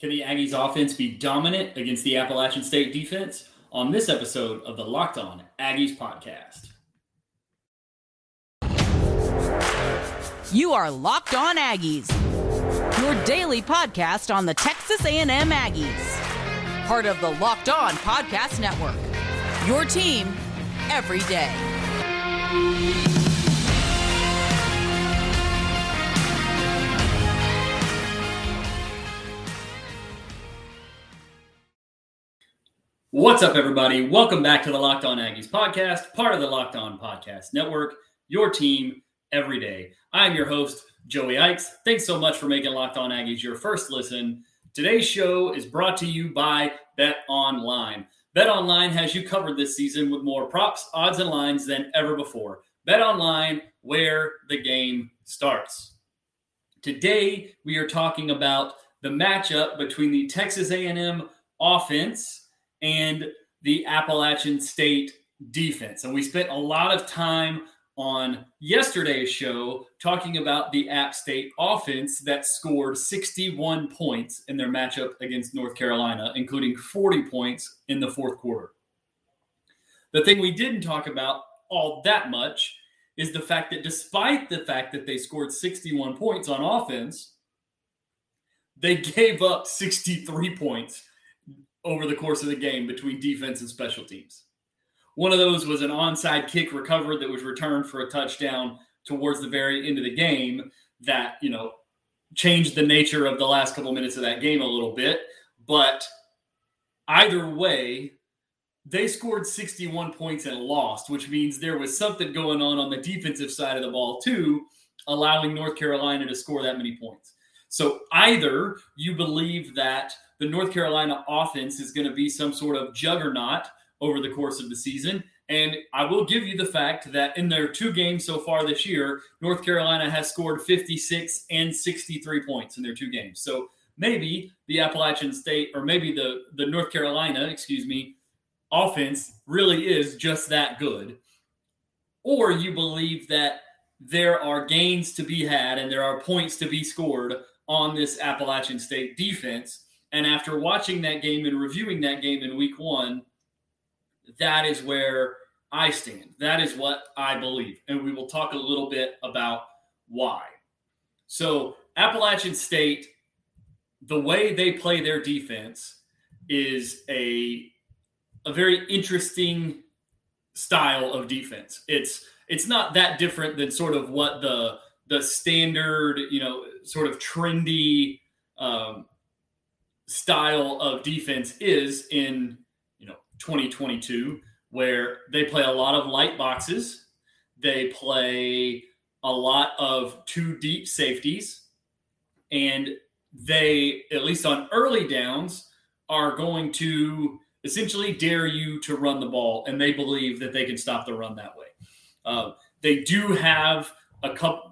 Can the Aggies offense be dominant against the Appalachian State defense? On this episode of the Locked On Aggies podcast. You are Locked On Aggies, your daily podcast on the Texas A&M Aggies. Part of the Locked On Podcast Network. Your team every day. What's up, everybody? Welcome back to the Locked On Aggies podcast, part of the Locked On Podcast Network, your team every day. I'm your host, Joey Ikes. Thanks so much for making Locked On Aggies your first listen. Today's show is brought to you by Bet Online. Bet Online has you covered this season with more props, odds, and lines than ever before. Bet Online, where the game starts. Today, we are talking about the matchup between the Texas A&M offense and the Appalachian State defense. And we spent a lot of time on yesterday's show talking about the App State offense that scored 61 points in their matchup against North Carolina, including 40 points in the fourth quarter. The thing we didn't talk about all that much is the fact that despite the fact that they scored 61 points on offense, they gave up 63 points over the course of the game between defense and special teams. One of those was an onside kick recovered that was returned for a touchdown towards the very end of the game that, you know, changed the nature of the last couple minutes of that game a little bit. But either way, they scored 61 points and lost, which means there was something going on on the defensive side of the ball, too, allowing North Carolina to score that many points. So either you believe that the North Carolina offense is going to be some sort of juggernaut over the course of the season. And I will give you the fact that in their two games so far this year, North Carolina has scored 56 and 63 points in their two games. So maybe the Appalachian State, or maybe the, the North Carolina, excuse me, offense really is just that good. Or you believe that there are gains to be had and there are points to be scored on this Appalachian State defense and after watching that game and reviewing that game in week one, that is where I stand. That is what I believe. And we will talk a little bit about why. So, Appalachian State, the way they play their defense is a, a very interesting style of defense. It's it's not that different than sort of what the the standard, you know, sort of trendy um, style of defense is in you know 2022 where they play a lot of light boxes. They play a lot of two deep safeties. And they at least on early downs are going to essentially dare you to run the ball and they believe that they can stop the run that way. Uh, they do have a couple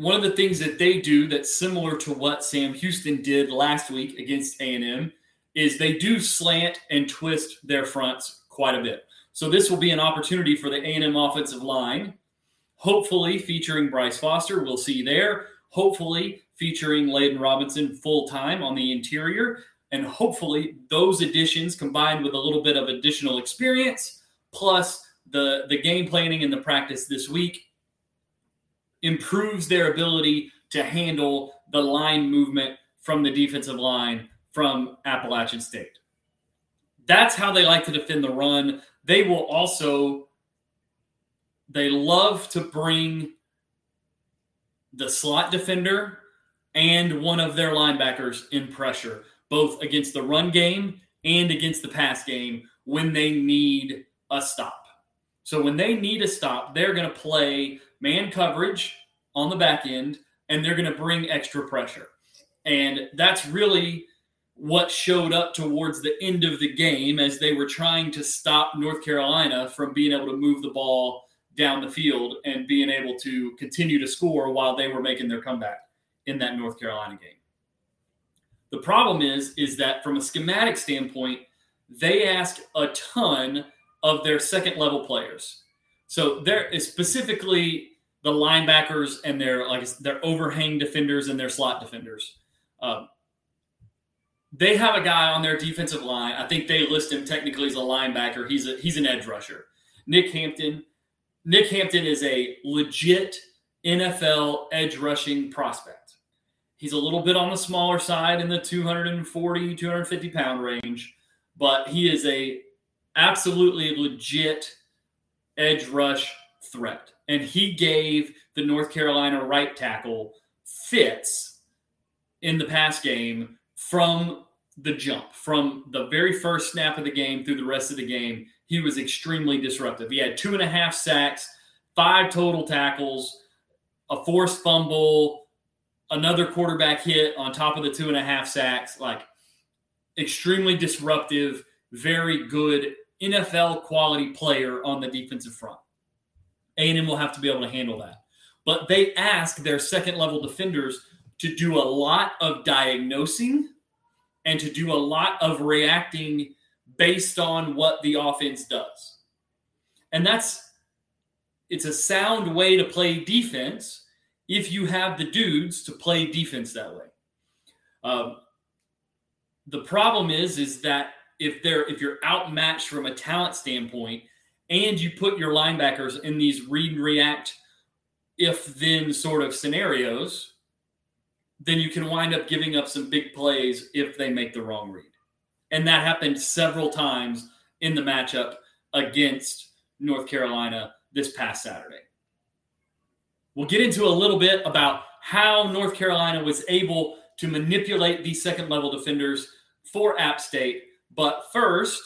one of the things that they do that's similar to what Sam Houston did last week against A&M is they do slant and twist their fronts quite a bit. So this will be an opportunity for the A&M offensive line, hopefully featuring Bryce Foster. We'll see there. Hopefully featuring Layden Robinson full time on the interior. And hopefully those additions combined with a little bit of additional experience plus the, the game planning and the practice this week improves their ability to handle the line movement from the defensive line from Appalachian State. That's how they like to defend the run. They will also they love to bring the slot defender and one of their linebackers in pressure, both against the run game and against the pass game when they need a stop. So when they need a stop, they're going to play man coverage on the back end, and they're going to bring extra pressure. And that's really what showed up towards the end of the game as they were trying to stop North Carolina from being able to move the ball down the field and being able to continue to score while they were making their comeback in that North Carolina game. The problem is is that from a schematic standpoint, they ask a ton of their second level players. So there is specifically the linebackers and their like their overhang defenders and their slot defenders. Um, they have a guy on their defensive line. I think they list him technically as a linebacker. He's a, he's an edge rusher. Nick Hampton. Nick Hampton is a legit NFL edge rushing prospect. He's a little bit on the smaller side in the 240, 250 pound range, but he is a absolutely legit edge rush threat. And he gave the North Carolina right tackle fits in the pass game from the jump, from the very first snap of the game through the rest of the game. He was extremely disruptive. He had two and a half sacks, five total tackles, a forced fumble, another quarterback hit on top of the two and a half sacks. Like extremely disruptive, very good NFL quality player on the defensive front. A&M will have to be able to handle that. But they ask their second level defenders to do a lot of diagnosing and to do a lot of reacting based on what the offense does. And that's it's a sound way to play defense if you have the dudes to play defense that way. Um, the problem is is that if they're if you're outmatched from a talent standpoint and you put your linebackers in these read and react if then sort of scenarios then you can wind up giving up some big plays if they make the wrong read and that happened several times in the matchup against North Carolina this past Saturday. We'll get into a little bit about how North Carolina was able to manipulate these second level defenders for App State but first,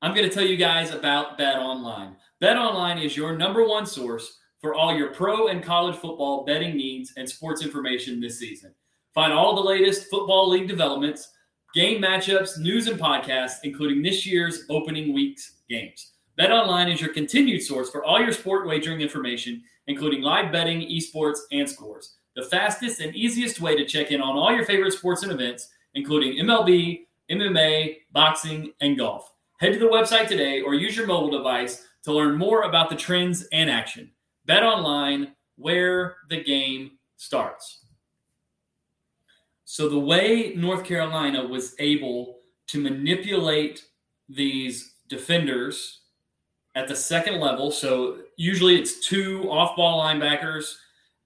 I'm going to tell you guys about Bet Online. Bet Online is your number one source for all your pro and college football betting needs and sports information this season. Find all the latest football league developments, game matchups, news, and podcasts, including this year's opening week's games. Bet Online is your continued source for all your sport wagering information, including live betting, esports, and scores. The fastest and easiest way to check in on all your favorite sports and events, including MLB, MMA, boxing, and golf. Head to the website today or use your mobile device to learn more about the trends and action. Bet online where the game starts. So, the way North Carolina was able to manipulate these defenders at the second level, so usually it's two off ball linebackers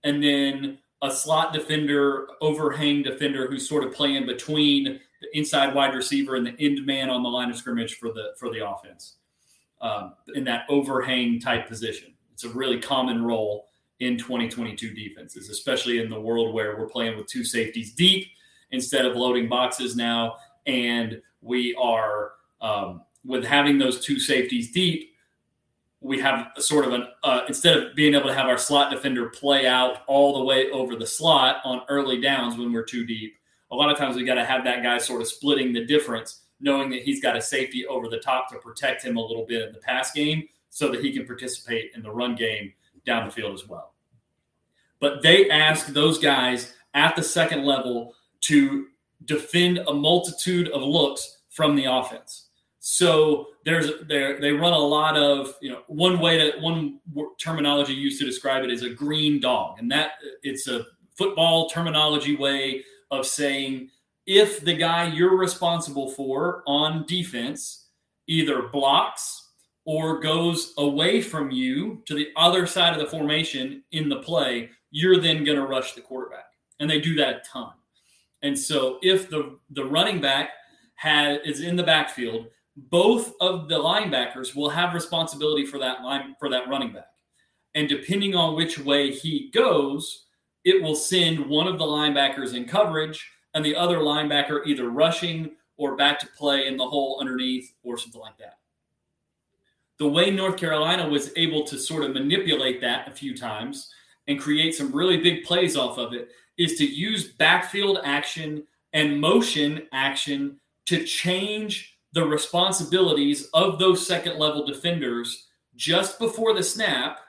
and then a slot defender, overhang defender who's sort of playing between the inside wide receiver and the end man on the line of scrimmage for the for the offense um, in that overhang type position. It's a really common role in 2022 defenses, especially in the world where we're playing with two safeties deep instead of loading boxes now, and we are um, with having those two safeties deep. We have sort of an uh, instead of being able to have our slot defender play out all the way over the slot on early downs when we're too deep a lot of times we got to have that guy sort of splitting the difference, knowing that he's got a safety over the top to protect him a little bit in the pass game so that he can participate in the run game down the field as well. But they ask those guys at the second level to defend a multitude of looks from the offense. So there's there they run a lot of you know one way to one terminology used to describe it is a green dog, and that it's a football terminology way of saying if the guy you're responsible for on defense either blocks or goes away from you to the other side of the formation in the play, you're then going to rush the quarterback. And they do that a ton. And so if the the running back has is in the backfield, both of the linebackers will have responsibility for that line for that running back. And depending on which way he goes, it will send one of the linebackers in coverage and the other linebacker either rushing or back to play in the hole underneath or something like that. The way North Carolina was able to sort of manipulate that a few times and create some really big plays off of it is to use backfield action and motion action to change the responsibilities of those second level defenders just before the snap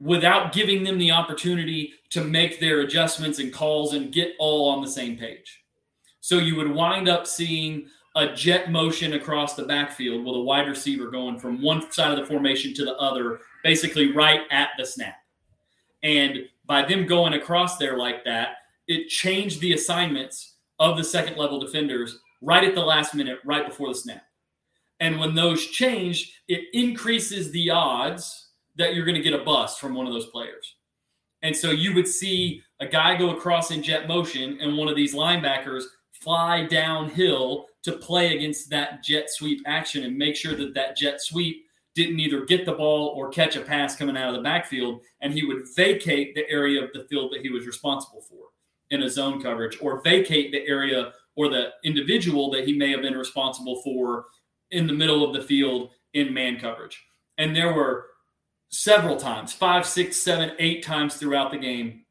without giving them the opportunity to make their adjustments and calls and get all on the same page. So you would wind up seeing a jet motion across the backfield with a wide receiver going from one side of the formation to the other, basically right at the snap. And by them going across there like that, it changed the assignments of the second level defenders right at the last minute, right before the snap. And when those change, it increases the odds that you're going to get a bust from one of those players. And so you would see a guy go across in jet motion and one of these linebackers fly downhill to play against that jet sweep action and make sure that that jet sweep didn't either get the ball or catch a pass coming out of the backfield. And he would vacate the area of the field that he was responsible for in a zone coverage or vacate the area or the individual that he may have been responsible for in the middle of the field in man coverage. And there were several times five, six, seven, eight times throughout the game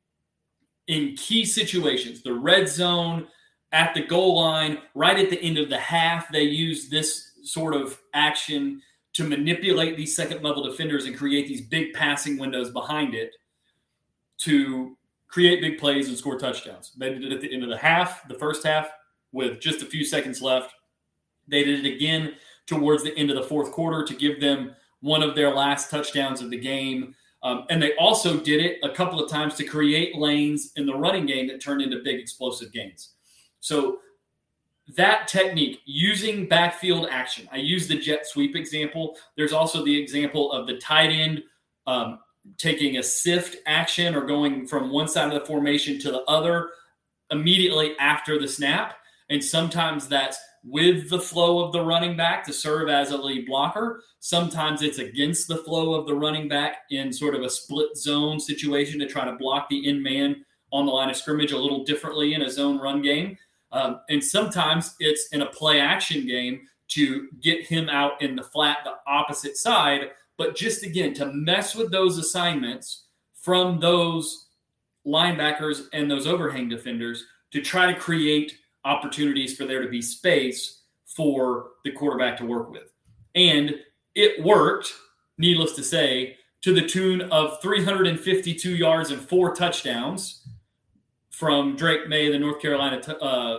in key situations the red zone, at the goal line, right at the end of the half, they used this sort of action to manipulate these second level defenders and create these big passing windows behind it to create big plays and score touchdowns. They did it at the end of the half, the first half, with just a few seconds left. They did it again towards the end of the fourth quarter to give them one of their last touchdowns of the game. Um, and they also did it a couple of times to create lanes in the running game that turned into big explosive gains. So that technique using backfield action. I use the jet sweep example. There's also the example of the tight end um, taking a sift action or going from one side of the formation to the other immediately after the snap. And sometimes that's with the flow of the running back to serve as a lead blocker. Sometimes it's against the flow of the running back in sort of a split zone situation to try to block the in man on the line of scrimmage a little differently in a zone run game. Um, and sometimes it's in a play action game to get him out in the flat, the opposite side. But just again, to mess with those assignments from those linebackers and those overhang defenders to try to create opportunities for there to be space for the quarterback to work with. And it worked, needless to say, to the tune of 352 yards and four touchdowns from Drake Maye, the North Carolina t- uh,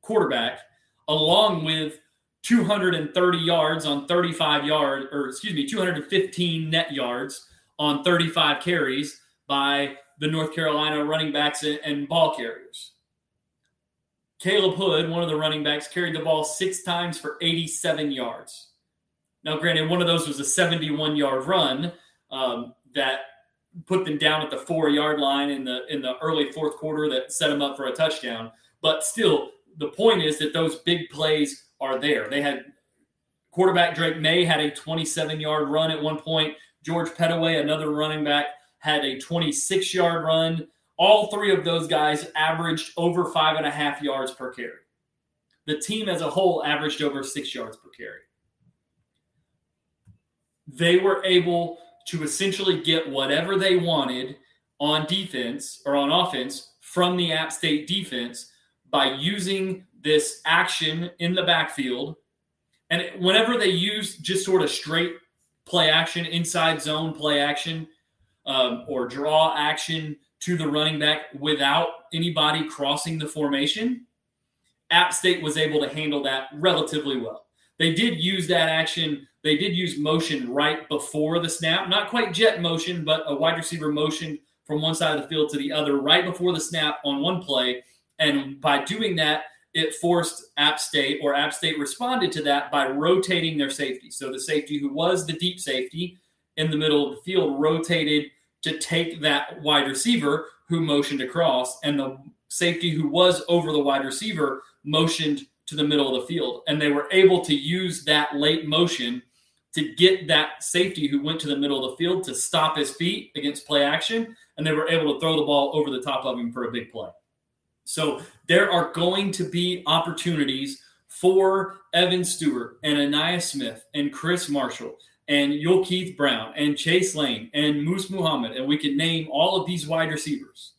quarterback, along with 230 yards on 35 yards, or excuse me, 215 net yards on 35 carries by the North Carolina running backs and ball carriers. Caleb Hood, one of the running backs, carried the ball six times for 87 yards. Now, granted, one of those was a 71 yard run um, that put them down at the four yard line in the in the early fourth quarter that set them up for a touchdown. But still, the point is that those big plays are there. They had quarterback Drake Maye had a 27 yard run at one point. George Pettaway, another running back, had a 26 yard run. All three of those guys averaged over five and a half yards per carry. The team as a whole averaged over six yards per carry. They were able to essentially get whatever they wanted on defense or on offense from the App State defense by using this action in the backfield. And whenever they use just sort of straight play action, inside zone play action, um, or draw action to the running back without anybody crossing the formation, App State was able to handle that relatively well. They did use that action. They did use motion right before the snap, not quite jet motion, but a wide receiver motion from one side of the field to the other right before the snap on one play. And by doing that, it forced App State, or App State responded to that by rotating their safety. So the safety who was the deep safety in the middle of the field rotated to take that wide receiver who motioned across, and the safety who was over the wide receiver motioned to the middle of the field. And they were able to use that late motion to get that safety who went to the middle of the field to stop his feet against play action. And they were able to throw the ball over the top of him for a big play. So there are going to be opportunities for Evan Stewart and Ainias Smith and Chris Marshall and Yulkeith Brown and Chase Lane and Moose Muhammad, and we can name all of these wide receivers.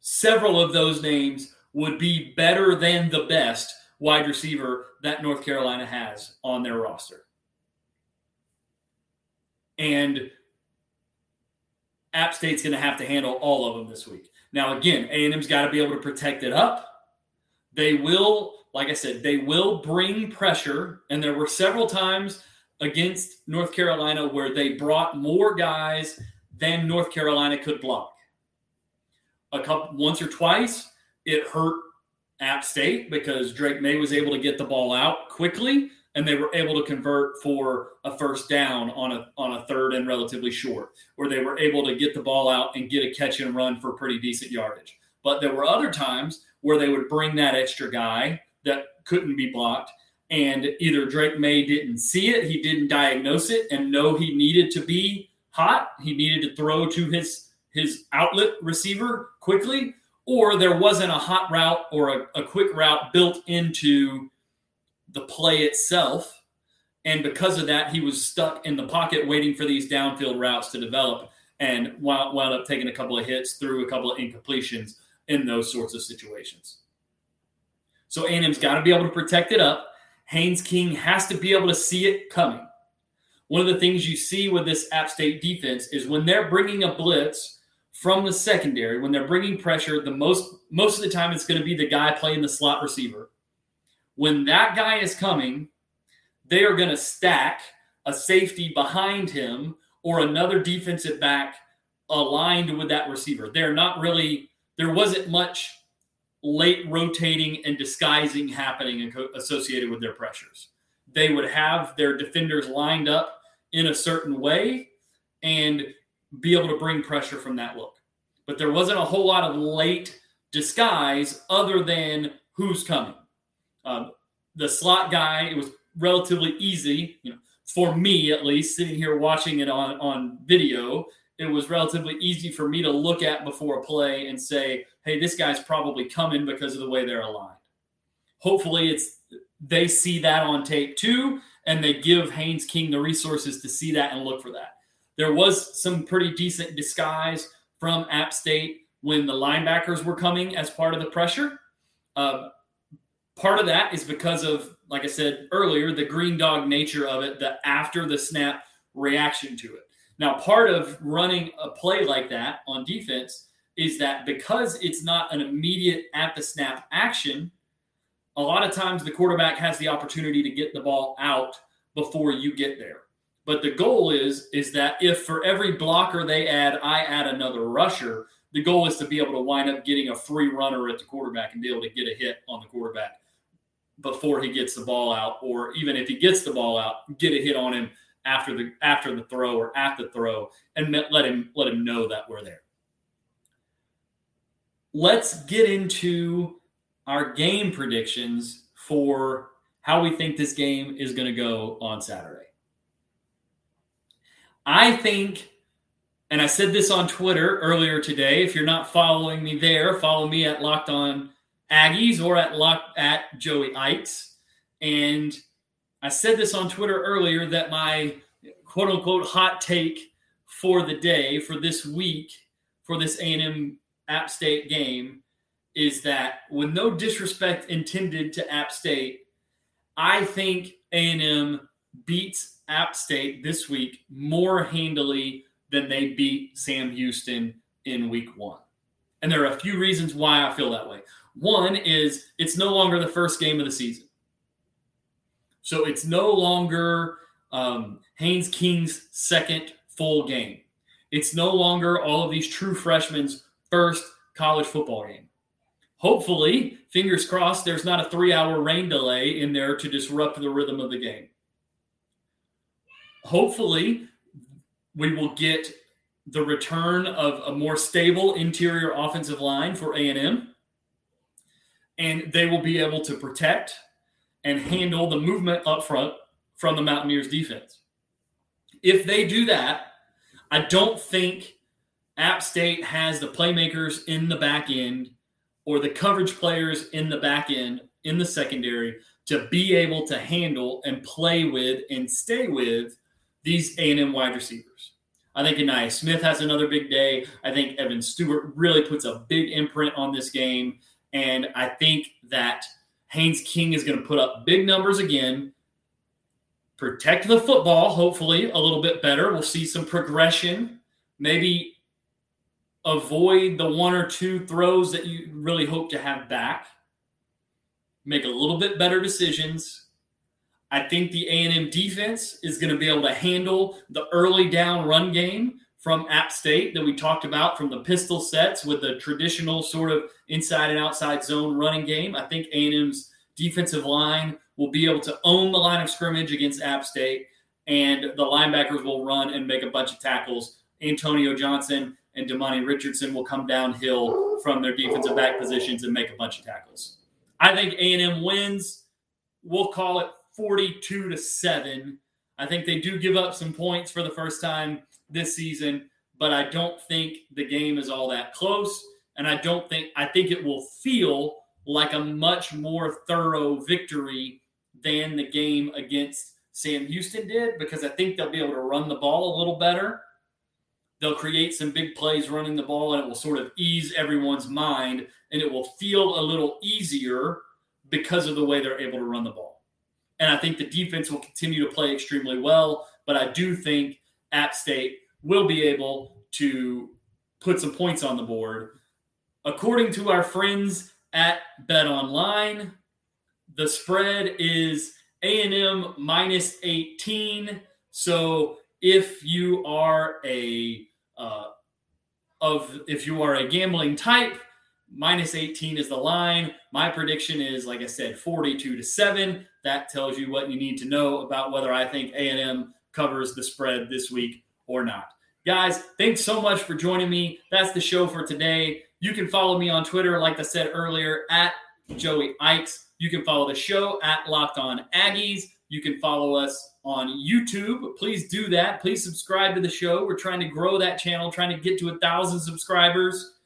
Several of those names would be better than the best wide receiver that North Carolina has on their roster. And App State's going to have to handle all of them this week. Now, again, A&M's got to be able to protect it up. They will, like I said, they will bring pressure. And there were several times against North Carolina where they brought more guys than North Carolina could block. A couple once or twice, it hurt App State because Drake Maye was able to get the ball out quickly and they were able to convert for a first down on a on a third and relatively short, where they were able to get the ball out and get a catch and run for pretty decent yardage. But there were other times where they would bring that extra guy that couldn't be blocked, and either Drake Maye didn't see it, he didn't diagnose it, and know he needed to be hot, he needed to throw to his his outlet receiver quickly, or there wasn't a hot route or a, a quick route built into the play itself. And because of that, he was stuck in the pocket waiting for these downfield routes to develop and wound, wound up taking a couple of hits through a couple of incompletions in those sorts of situations. So A&M's got to be able to protect it up. Haynes King has to be able to see it coming. One of the things you see with this App State defense is when they're bringing a blitz from the secondary, when they're bringing pressure, the most most of the time it's going to be the guy playing the slot receiver when that guy is coming, they are going to stack a safety behind him or another defensive back aligned with that receiver. They're not really, there wasn't much late rotating and disguising happening associated with their pressures. They would have their defenders lined up in a certain way and be able to bring pressure from that look. But there wasn't a whole lot of late disguise other than who's coming. Um, the slot guy, it was relatively easy, you know, for me at least, sitting here watching it on on video. It was relatively easy for me to look at before a play and say, "Hey, this guy's probably coming because of the way they're aligned." Hopefully, it's they see that on tape too, and they give Haynes King the resources to see that and look for that. There was some pretty decent disguise from App State when the linebackers were coming as part of the pressure. Uh, Part of that is because of, like I said earlier, the green dog nature of it, the after the snap reaction to it. Now, part of running a play like that on defense is that because it's not an immediate at the snap action, a lot of times the quarterback has the opportunity to get the ball out before you get there. But the goal is is that if for every blocker they add, I add another rusher, the goal is to be able to wind up getting a free runner at the quarterback and be able to get a hit on the quarterback before he gets the ball out, or even if he gets the ball out, get a hit on him after the after the throw or at the throw, and let him let him know that we're there. Let's get into our game predictions for how we think this game is going to go on Saturday. I think, and I said this on Twitter earlier today. If you're not following me there, follow me at Locked On Aggies or at Lock at Joey Ikes. And I said this on Twitter earlier that my quote unquote hot take for the day for this week for this A&M App State game is that with no disrespect intended to App State, I think A&M beats App State this week more handily than they beat Sam Houston in week 1. And there are a few reasons why I feel that way. One is it's no longer the first game of the season. So it's no longer um, Haynes King's second full game. It's no longer all of these true freshmen's first college football game. Hopefully, fingers crossed, there's not a three hour rain delay in there to disrupt the rhythm of the game. Hopefully, we will get the return of a more stable interior offensive line for A&M and they will be able to protect and handle the movement up front from the Mountaineers defense. If they do that, I don't think App State has the playmakers in the back end or the coverage players in the back end in the secondary to be able to handle and play with and stay with these A&M wide receivers. I think Ainias Smith has another big day. I think Evan Stewart really puts a big imprint on this game. And I think that Haynes King is going to put up big numbers again, protect the football, hopefully, a little bit better. We'll see some progression, maybe avoid the one or two throws that you really hope to have back, make a little bit better decisions. I think the A&M defense is going to be able to handle the early down run game from App State that we talked about from the pistol sets with the traditional sort of inside and outside zone running game. I think A&M's defensive line will be able to own the line of scrimmage against App State, and the linebackers will run and make a bunch of tackles. Antonio Johnson and Demani Richardson will come downhill from their defensive back positions and make a bunch of tackles. I think A&M wins. We'll call it 42 to 7. I think they do give up some points for the first time this season, but I don't think the game is all that close. And I don't think, I think it will feel like a much more thorough victory than the game against Sam Houston did because I think they'll be able to run the ball a little better. They'll create some big plays running the ball and it will sort of ease everyone's mind and it will feel a little easier because of the way they're able to run the ball. And I think the defense will continue to play extremely well, but I do think App State will be able to put some points on the board. According to our friends at Bet Online, the spread is A&M minus 18. So if you are a uh, of if you are a gambling type, minus 18 is the line. My prediction is, like I said, 42 to seven. That tells you what you need to know about whether I think A&M covers the spread this week or not. Guys, thanks so much for joining me. That's the show for today. You can follow me on Twitter, like I said earlier, at Joey Ikes. You can follow the show at Locked On Aggies. You can follow us on YouTube. Please do that. Please subscribe to the show. We're trying to grow that channel, trying to get to a thousand subscribers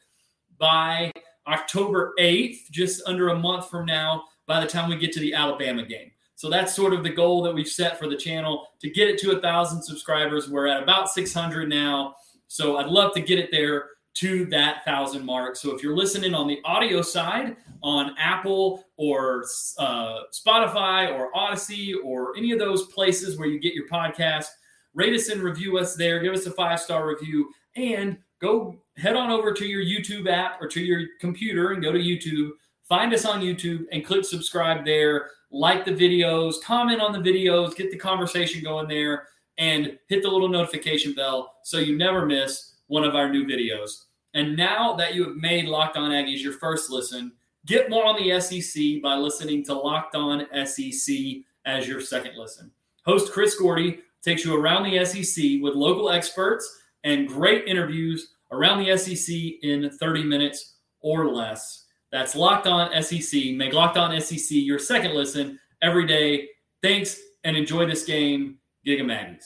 by October 8th, just under a month from now, by the time we get to the Alabama game. So that's sort of the goal that we've set for the channel to get it to a thousand subscribers. We're at about 600 now. So I'd love to get it there to that thousand mark. So if you're listening on the audio side on Apple or uh, Spotify or Audacy or any of those places where you get your podcast, rate us and review us there. Give us a five star review and go head on over to your YouTube app or to your computer and go to YouTube. Find us on YouTube and click subscribe there. Like the videos, comment on the videos, get the conversation going there, and hit the little notification bell so you never miss one of our new videos. And now that you have made Locked On Aggies your first listen, get more on the SEC by listening to Locked On SEC as your second listen. Host Chris Gordy takes you around the SEC with local experts and great interviews around the SEC in 30 minutes or less. That's Locked On SEC. Make Locked On SEC your second listen every day. Thanks and enjoy this game. Gig 'em Aggies.